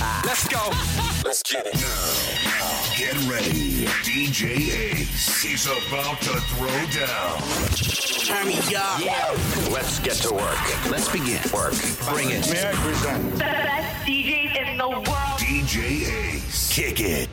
Let's go. Let's get it. Now, get ready. DJ Ace is about to throw down. Turn me up. Yeah. Let's get to work. Let's begin. Work. Bring it. May I present? The best DJs in the world. DJ Ace. Kick it.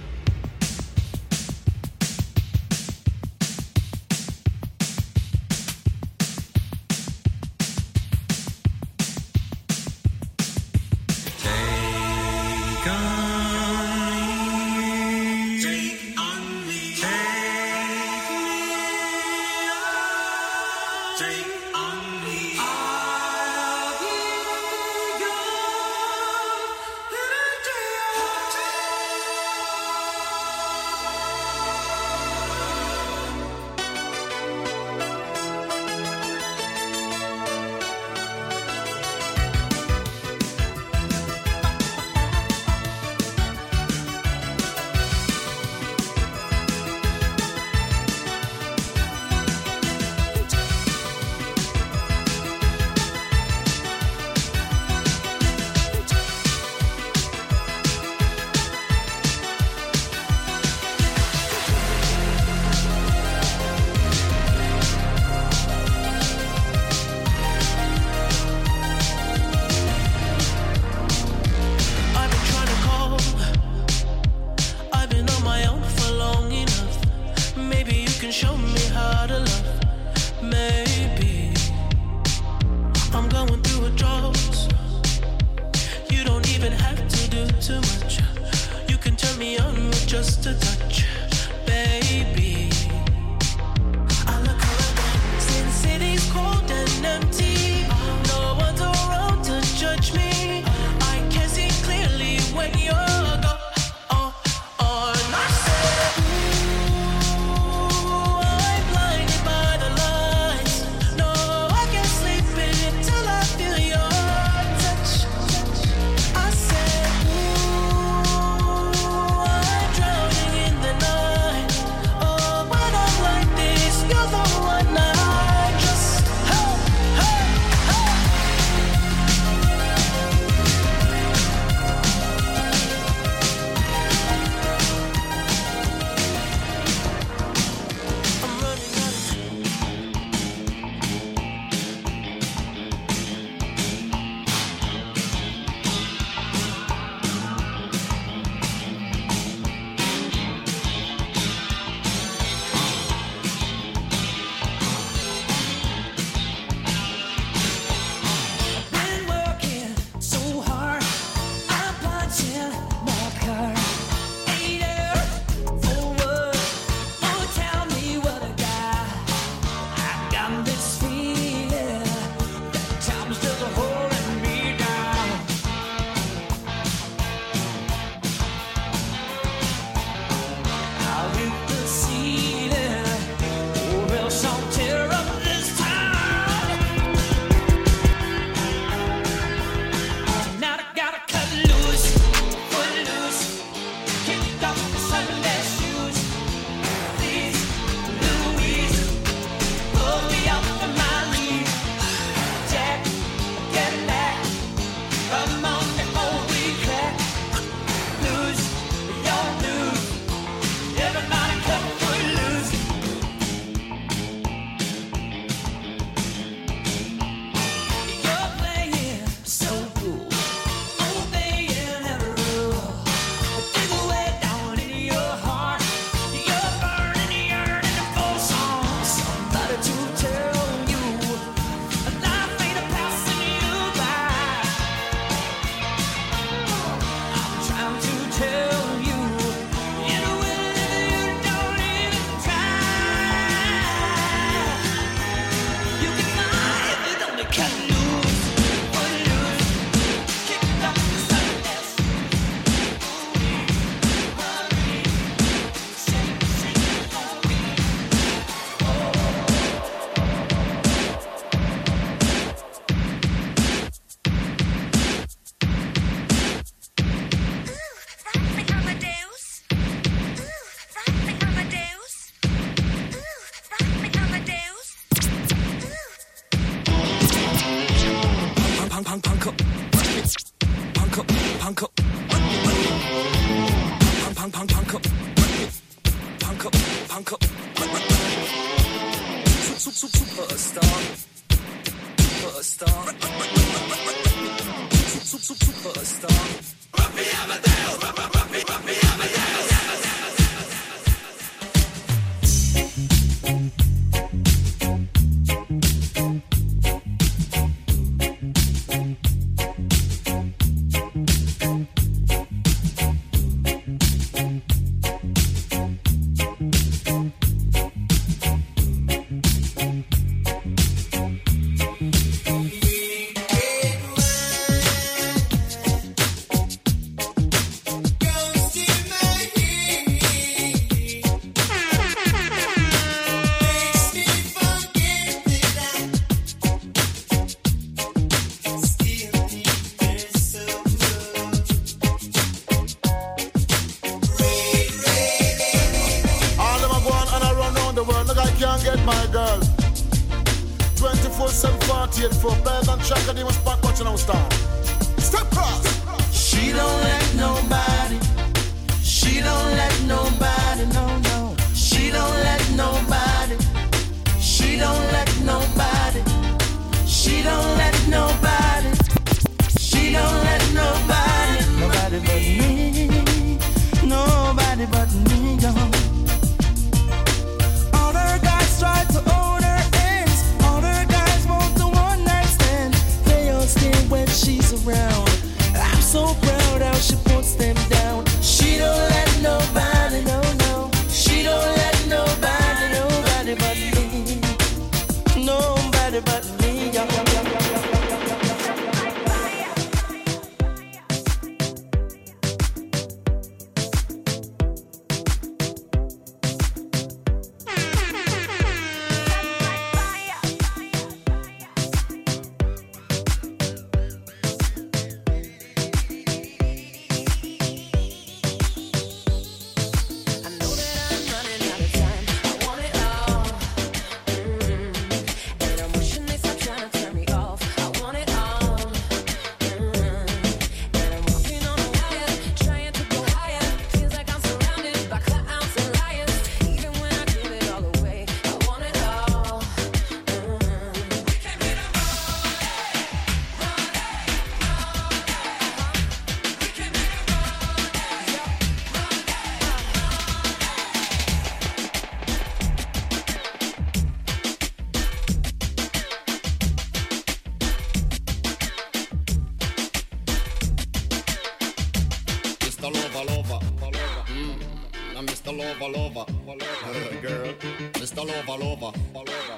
Mr. Lover Lover.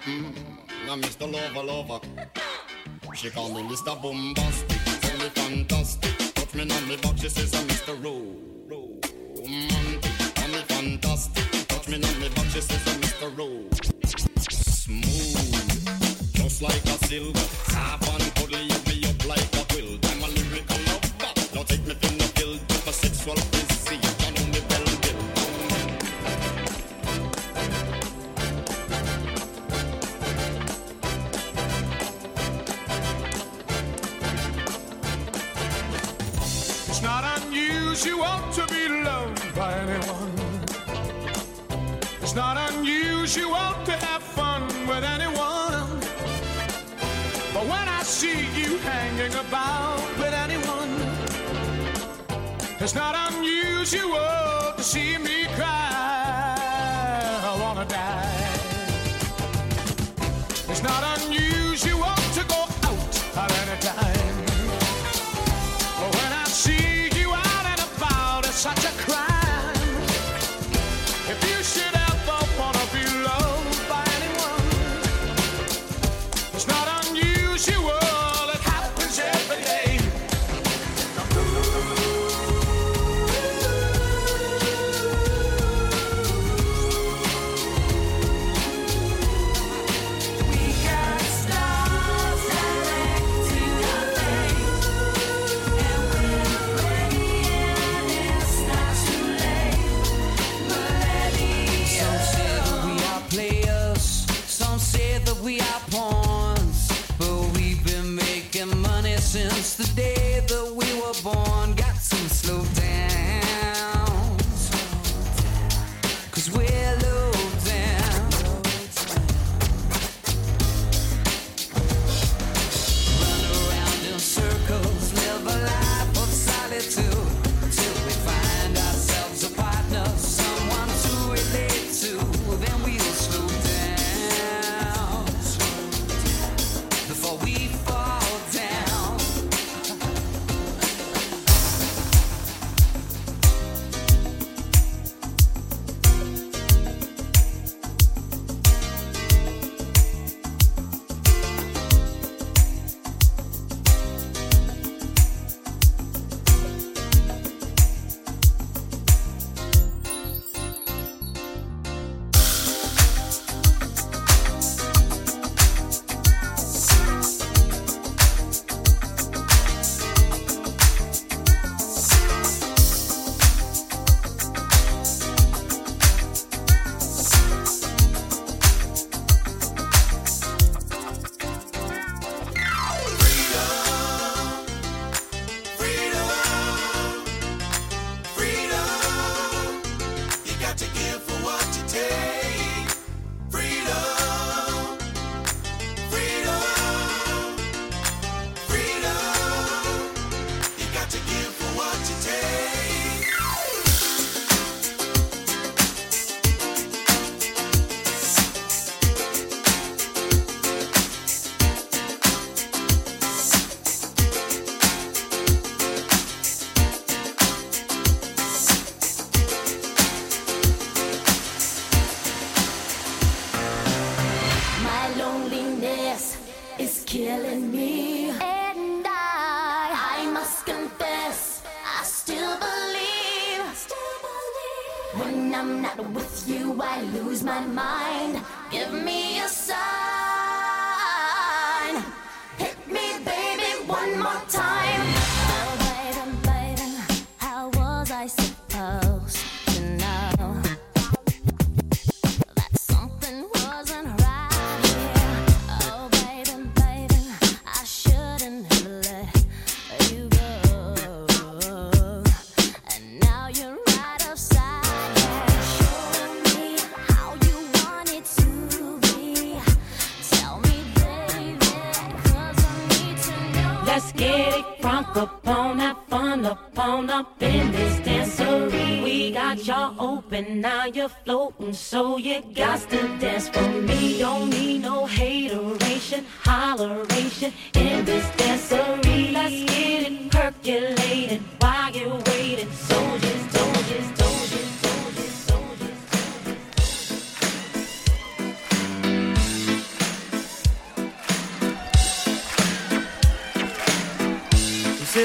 Mm. I'm Mr. Lover Lover. She call me Mr. Bombastic, tell me fantastic. Touch me on me box, she says I'm Mr. Romantic, call me fantastic. Touch me on me box, she says It's not unusual to be loved by anyone. It's not unusual to have fun with anyone. But when I see you hanging about with anyone, it's not unusual to see me cry.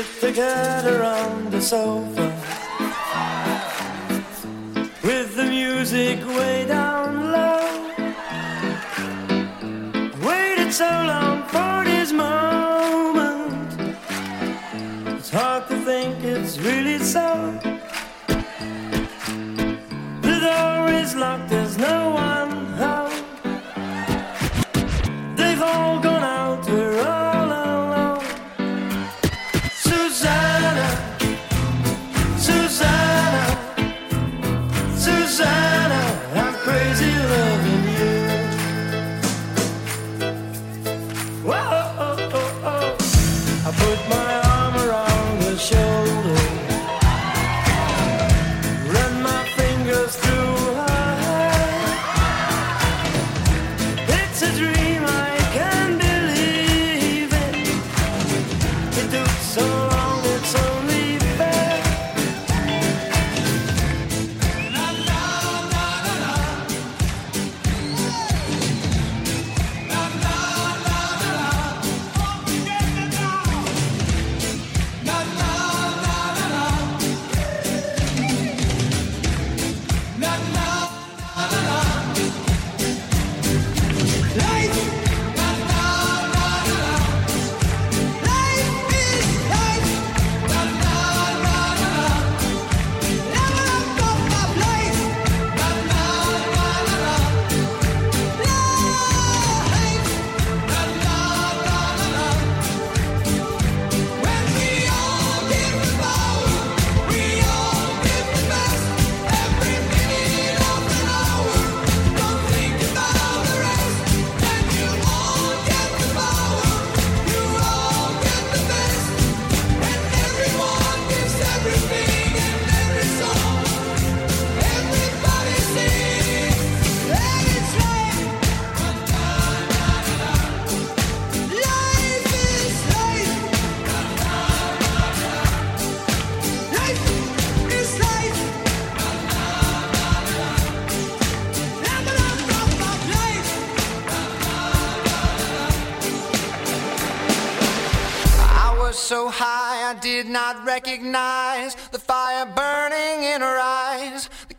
sit together on the sofa.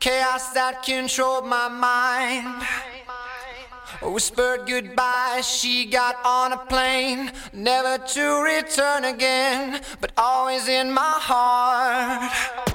chaos that controlled my mind. Whispered goodbye, she got on a plane, never to return again, but always in my heart.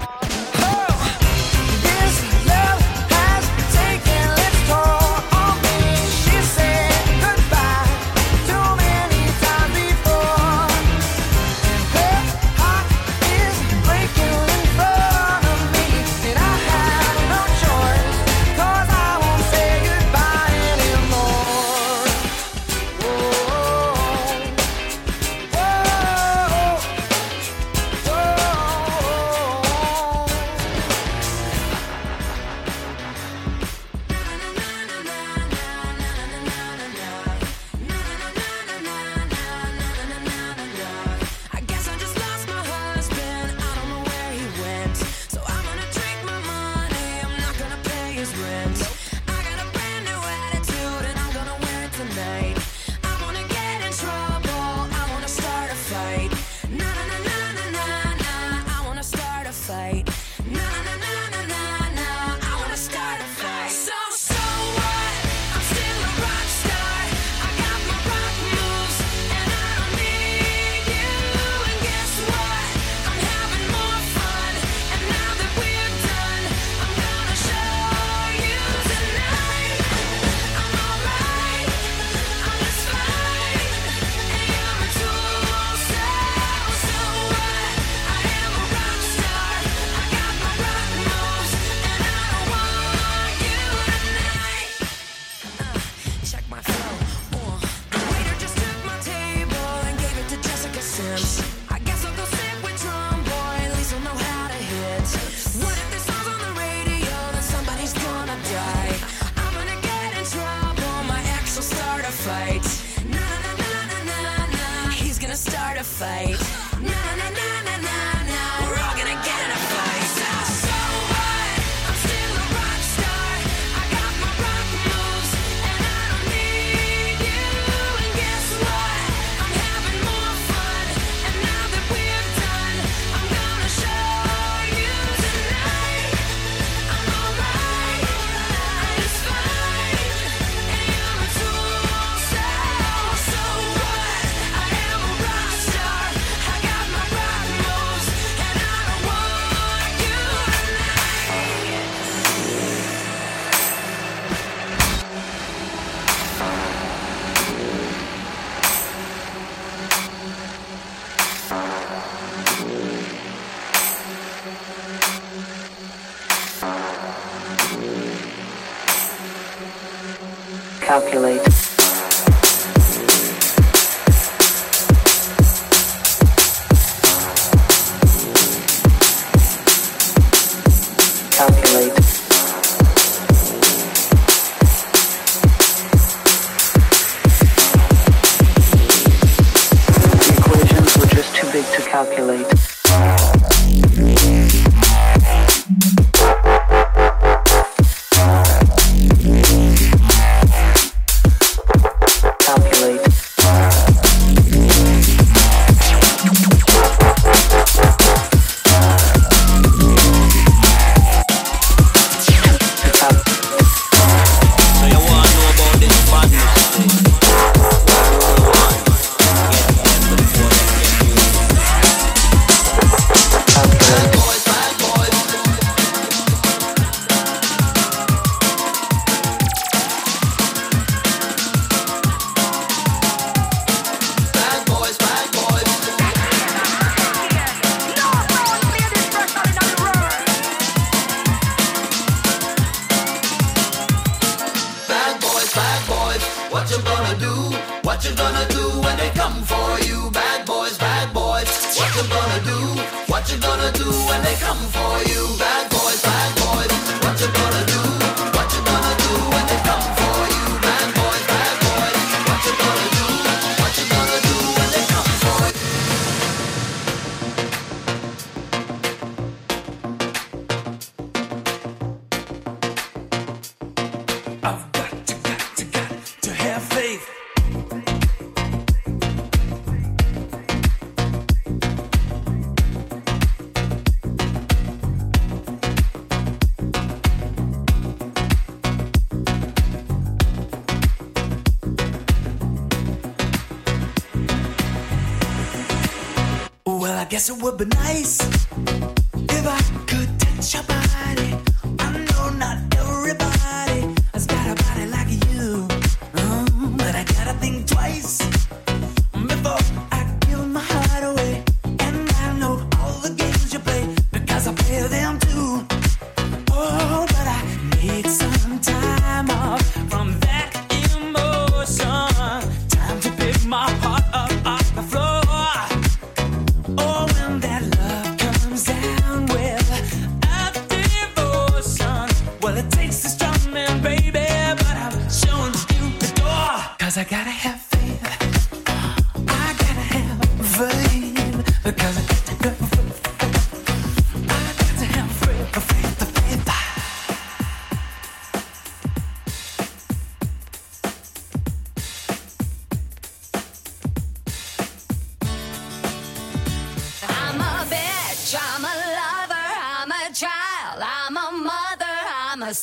would be nice.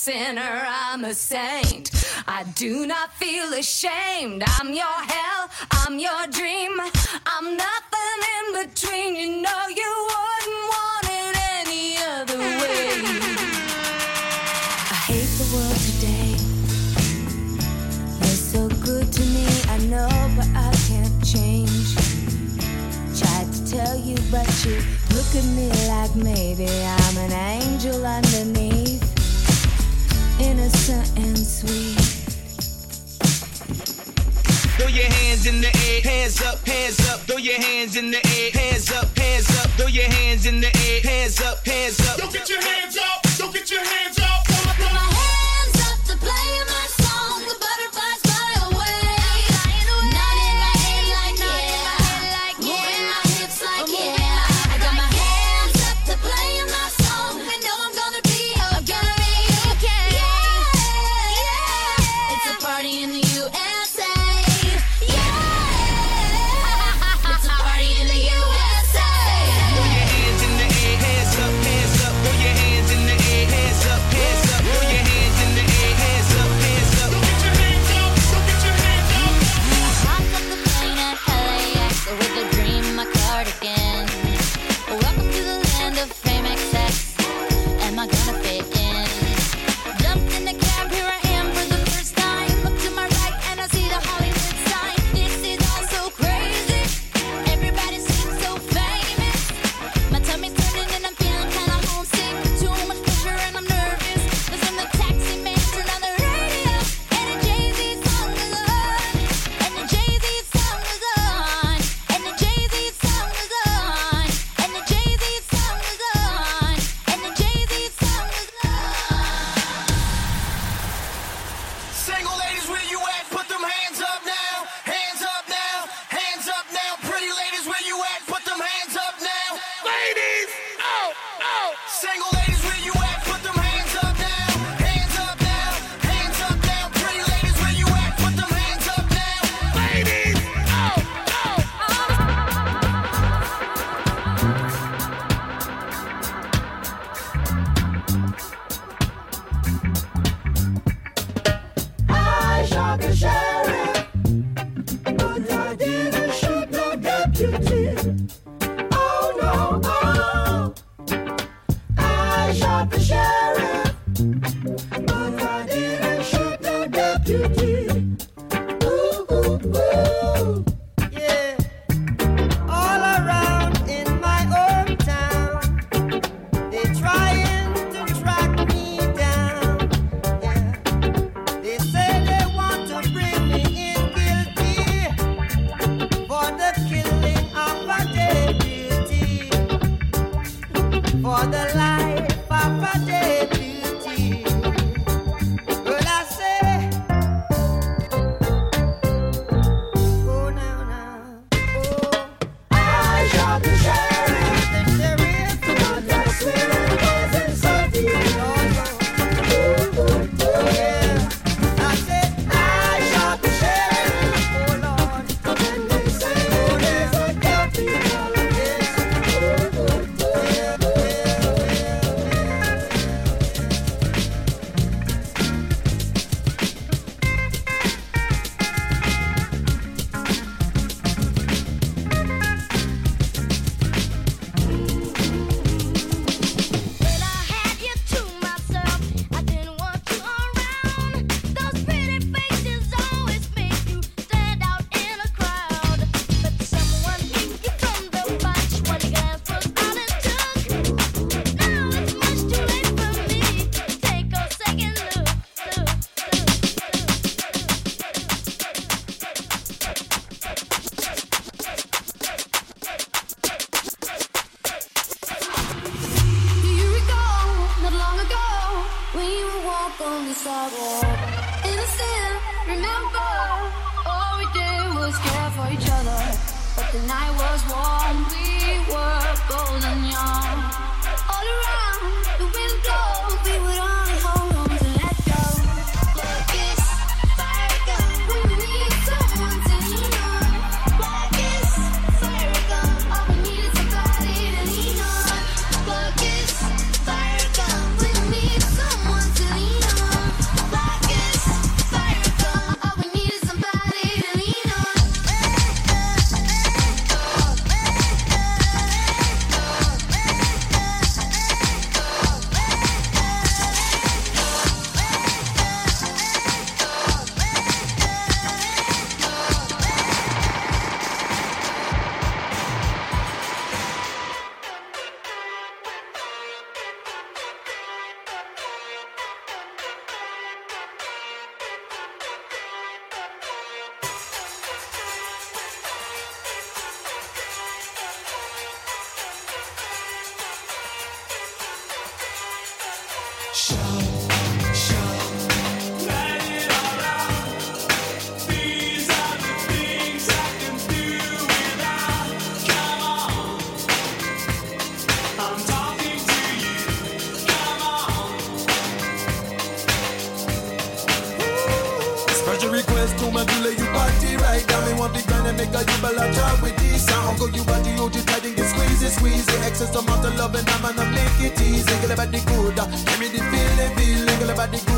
sinner, I'm a saint. I do not feel ashamed. I'm your hell, I'm your dream. I'm nothing in between. You know you wouldn't want it any other way. I hate the world today. You're so good to me, I know, but I can't change. Tried to tell you, but you look at me like maybe I'm an angel underneath innocent and sweet. Throw your hands in the air, hands up, hands up. Throw your hands in the air, hands up, hands up. Throw your hands in the air, hands up, hands up. Don't get your hands up, don't get your hands up.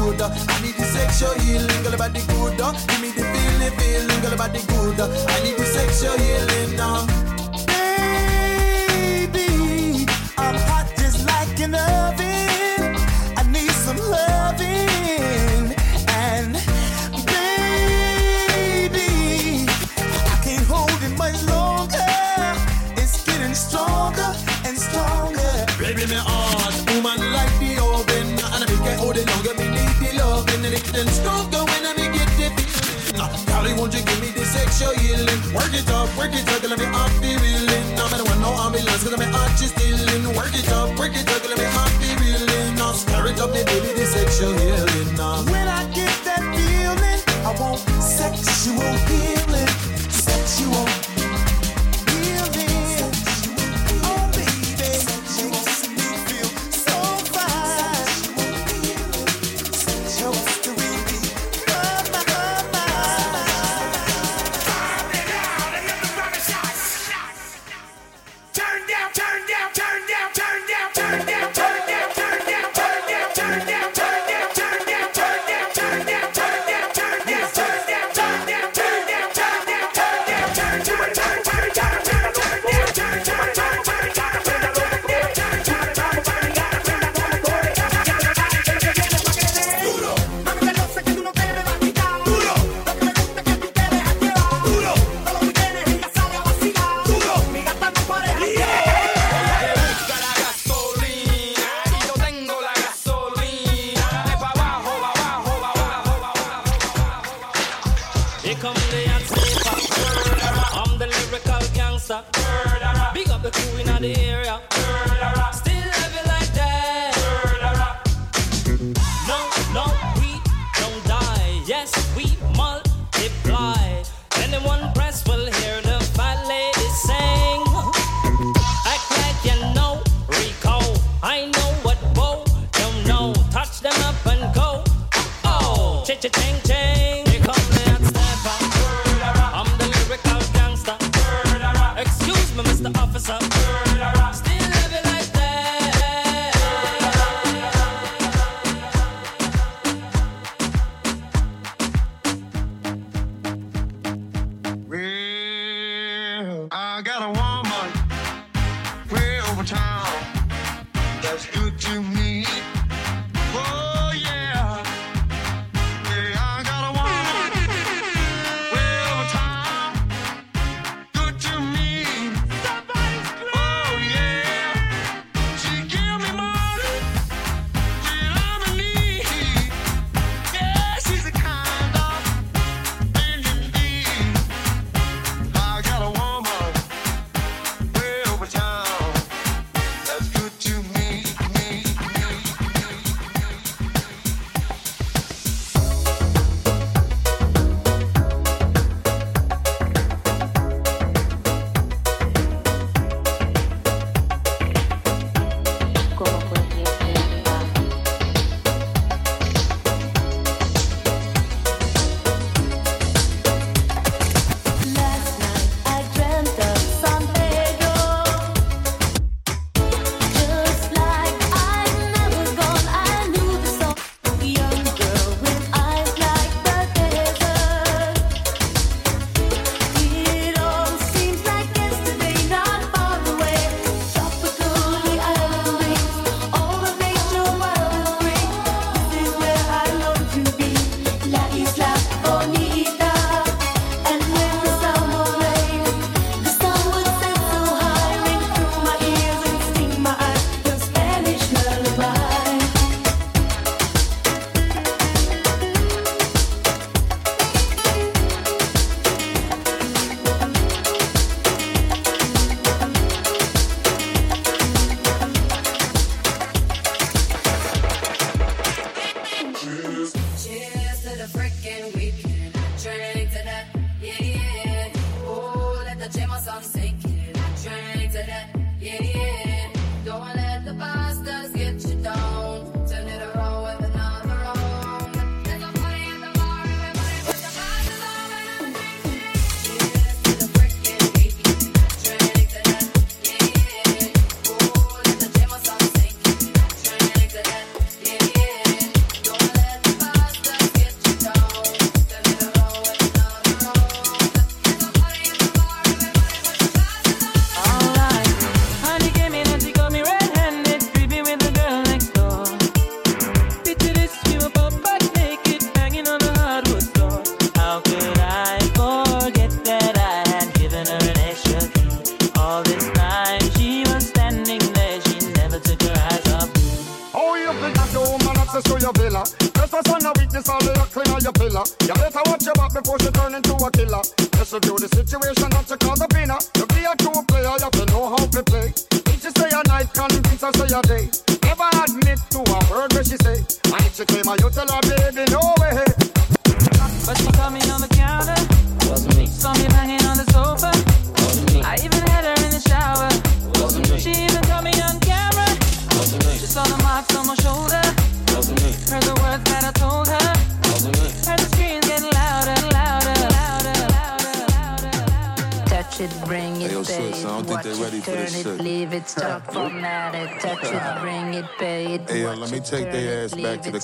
good. I need the sexual healing, girl, about the good. Give me the feeling, feeling, girl, about the good. I need the sexual healing now. Baby, I'm hot just like an oven. show healing. Work it up, work it up, let me up be reeling. No, I don't want no ambulance, cause I'm an artist dealing. Work it up, work it up, let me up be reeling. Now, start it up, baby. cha-ching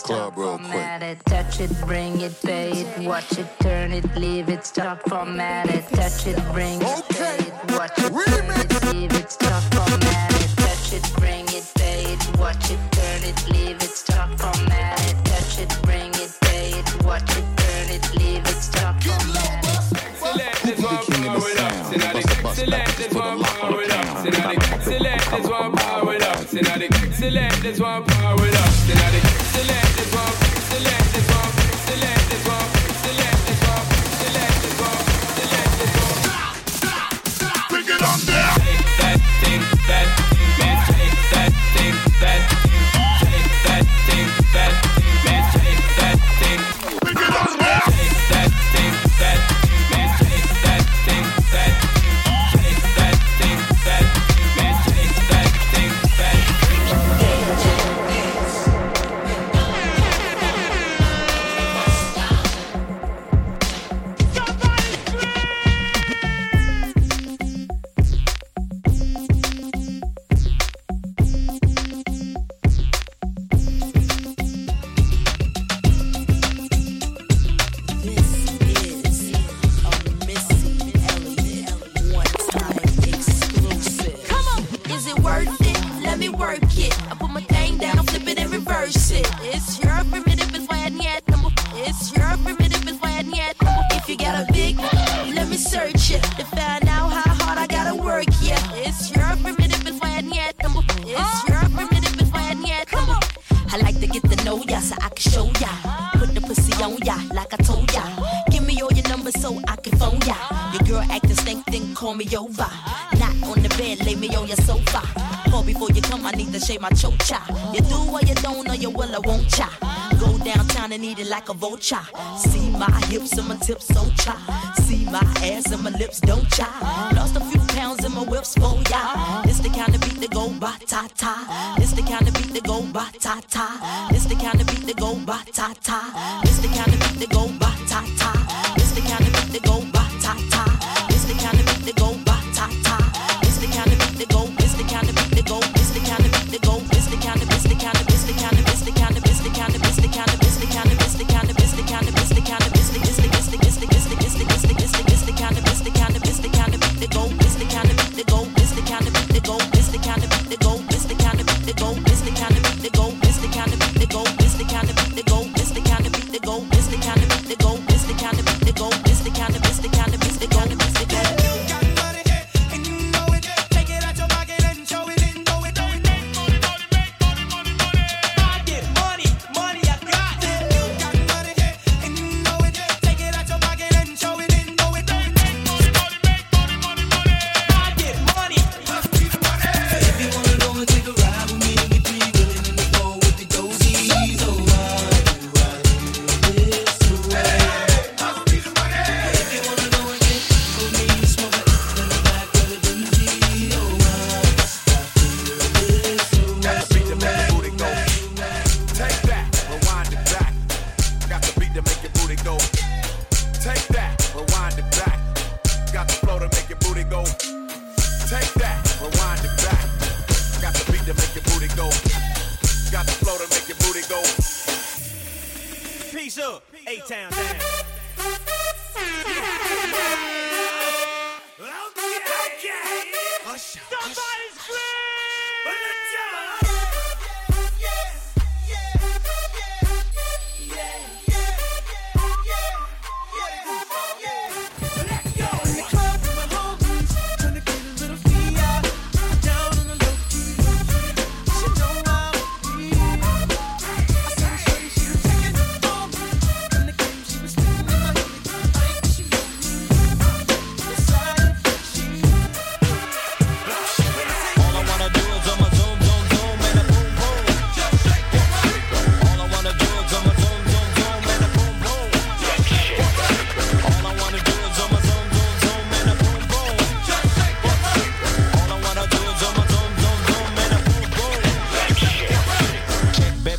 club real quick. Format It, touch it, bring it, pay it, watch it, turn it, leave it, stop Format it, Touch it, bring it, pay it, watch it, turn it, leave it, stop formatted. Touch it, bring it, pay it, watch it, turn it, leave it, stop formatted. Touch it, bring it, pay it, watch it, turn it, leave it, stop formatted. Excellent is one power with us, and I excellent is one power with us, excellent is one power with us, excellent is one power with us,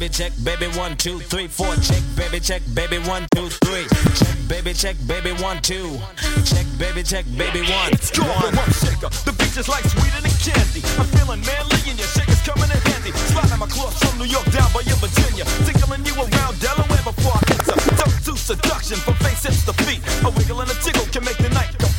baby check, baby one, two, three, four, check, baby check, baby one, two, three, check, baby check, baby one, two, check, baby check, baby one. It's good, one. shaker. The beach is like sweeter than candy. I'm feeling manly and your shaker's coming in handy. Sliding my cloth from New York down by your Virginia, tickling you around Delaware before I hit some. Don't do seduction from face hips to feet. A wiggle and a tickle can make the night complete.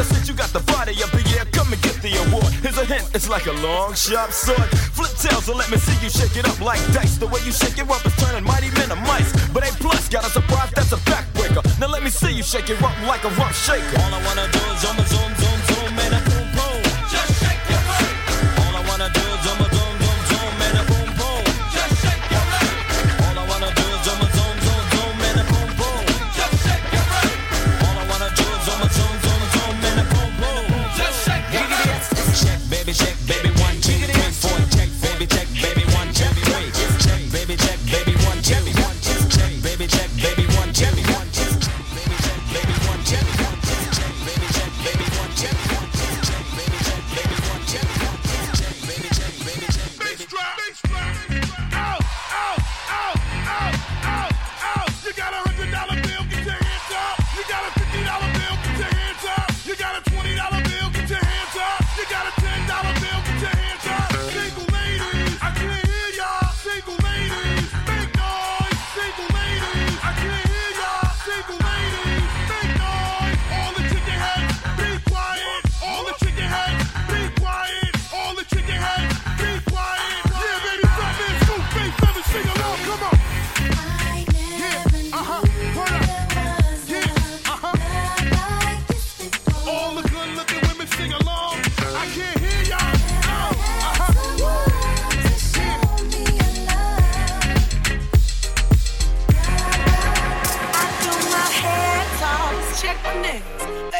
Now since you got the body of the year, come and get the award. Here's a hint, it's like a long, sharp sword. Flip tails and let me see you shake it up like dice. The way you shake it up is turning mighty men to mice. But A plus got a surprise, that's a backbreaker. Now let me see you shake it up like a rough shaker. All I wanna do is zoom, zoom, zoom.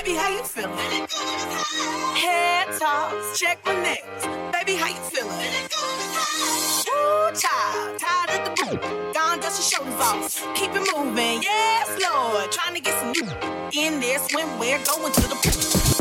Baby, how you feeling? Head toss, check my neck. Baby, how you feeling? Ooh, child, tired of the gone, dust your shoulders off. Keep it moving, yes, Lord. Trying to get some in this when we're going to the pool.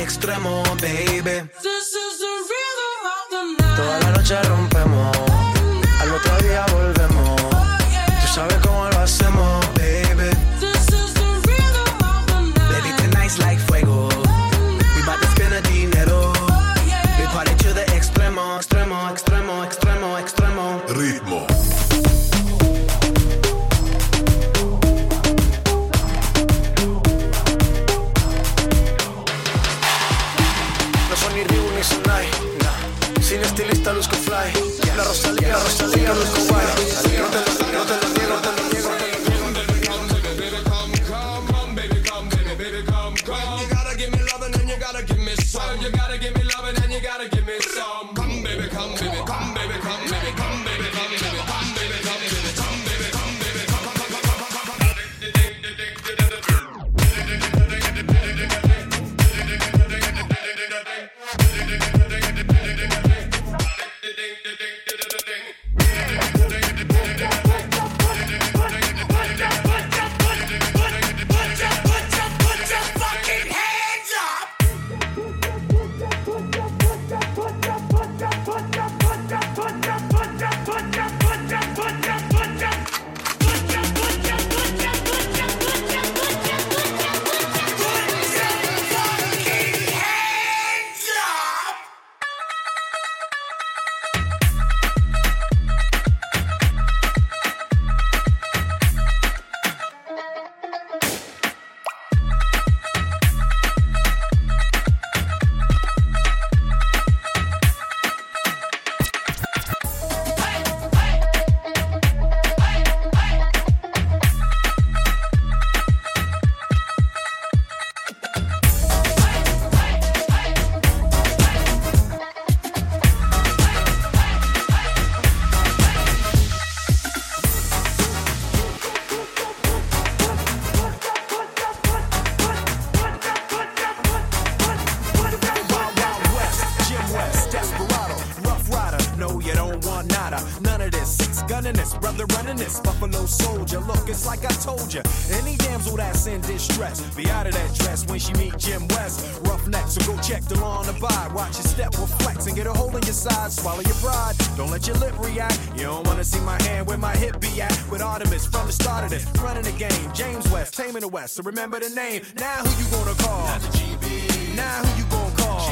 extremo, baby. This is the rhythm of the night. Toda la noche rompemos, al otro día volvemos. Oh, yeah. Tú sabes cómo lo hacemos, baby. Americanos. It's like I told you. Any damsel that's in distress, be out of that dress when she meet Jim West. Rough neck, so go check the lawn abide. Watch your step with flex and get a hole in your side. Swallow your pride. Don't let your lip react. You don't wanna see my hand where my hip be at. With Artemis from the start of this, running the game. James West, taming the West. So remember the name. Now who you gonna call? Not the GB. Now who you gonna call?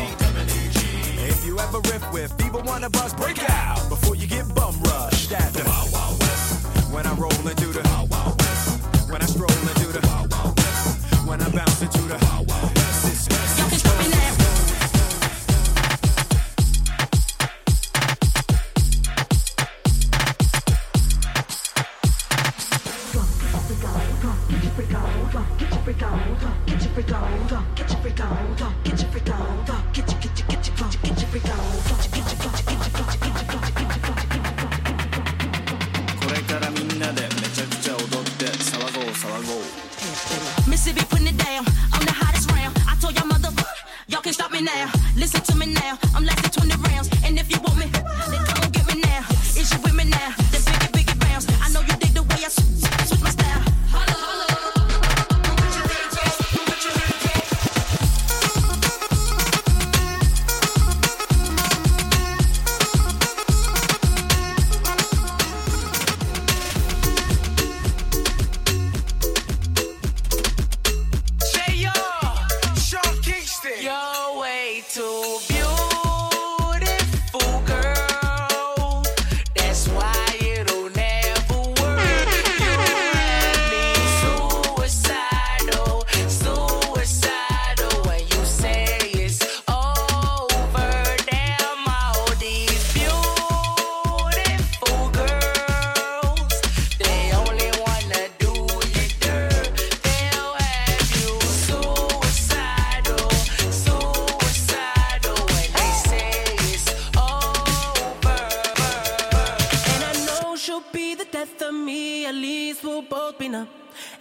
If you ever riff with either one of us, break out before you get bum rushed at the Wild Wild West. When I roll into the When I bounce into the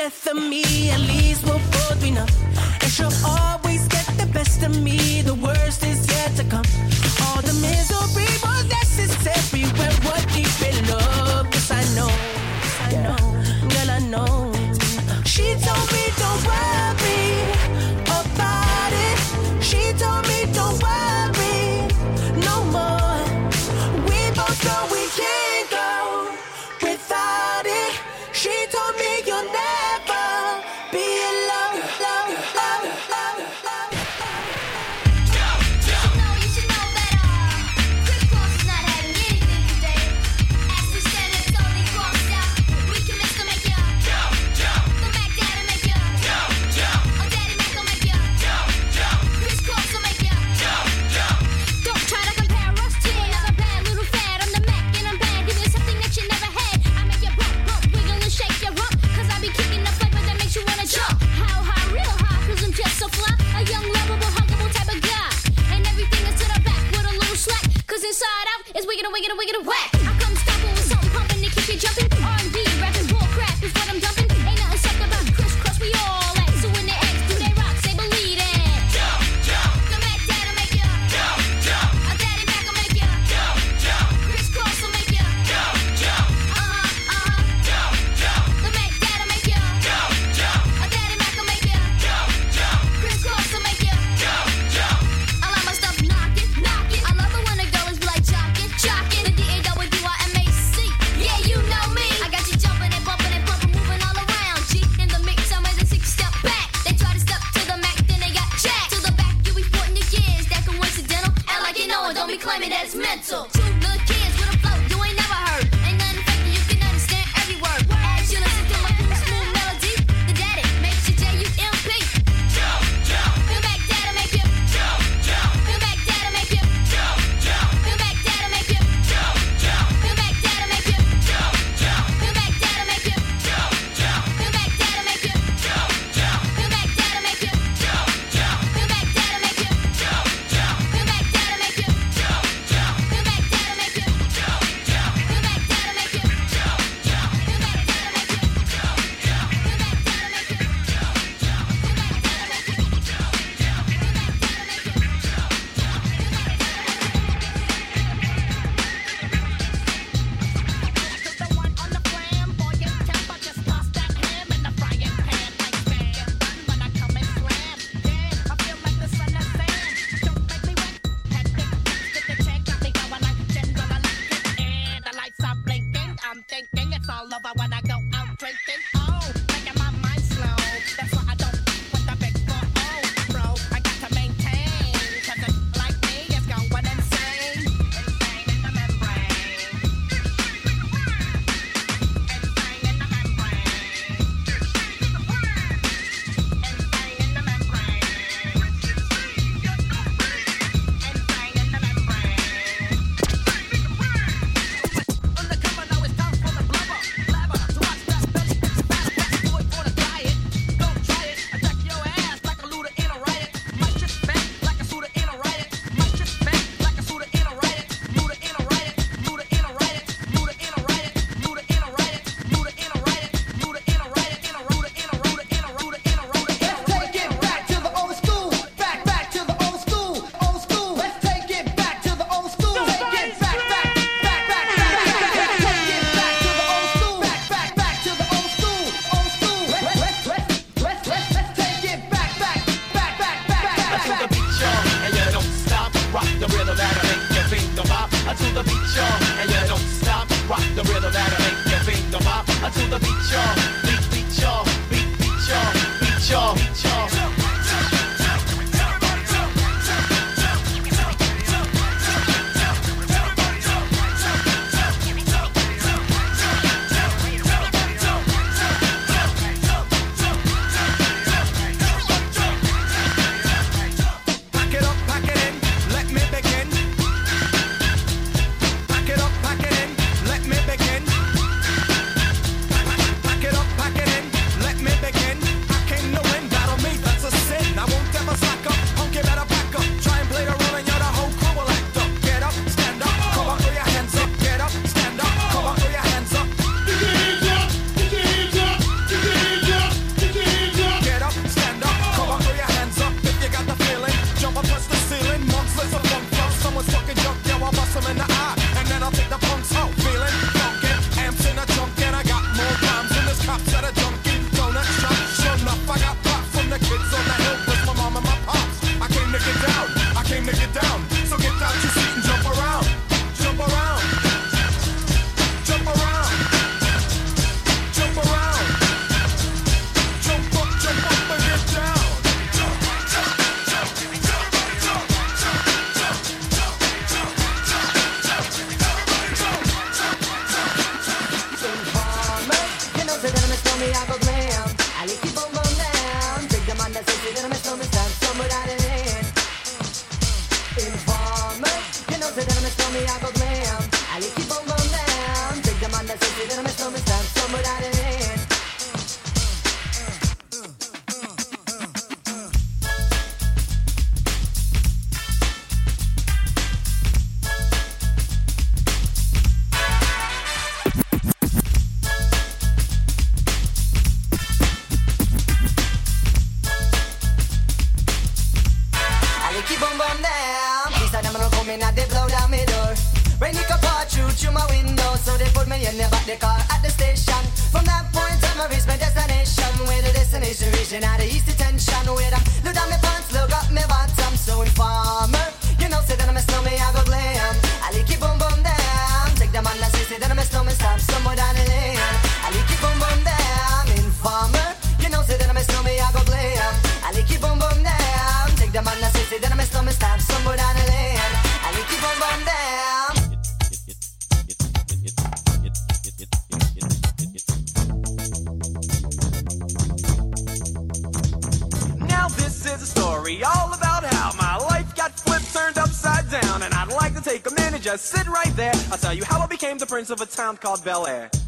Death of me. At least we'll both be numb. And she'll always get the best of me. The worst is yet to come. All the misery was necessary town called Bel Air.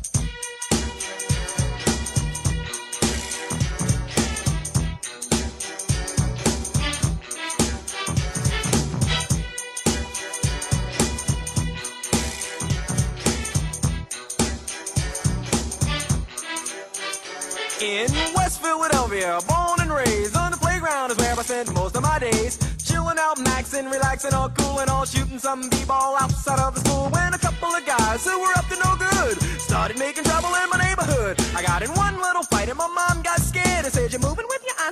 Maxing, relaxing, all cool and all shooting some b-ball outside of the school. When a couple of guys who were up to no good started making trouble in my neighborhood. I got in one little fight and my mom got scared and said, "You're moving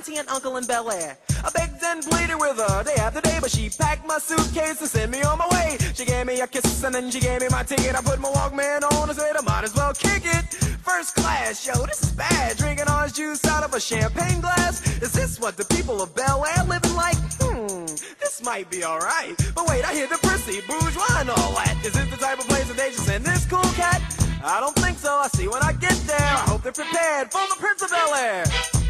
auntie and uncle in Bel Air." I begged and pleaded with her day after day, but she packed my suitcase and sent me on my way. She gave me a kiss and then she gave me my ticket. I put my Walkman on and said I might as well kick it. First class, yo, this is bad. Drinking orange juice out of a champagne glass. Is this what the people of Bel Air living like? Hmm, this might be alright. But wait, I hear the prissy, bourgeois and all that. Is this the type of place that they just send this cool cat? I don't think so. I see when I get there. I hope they're prepared for the Prince of Bel Air.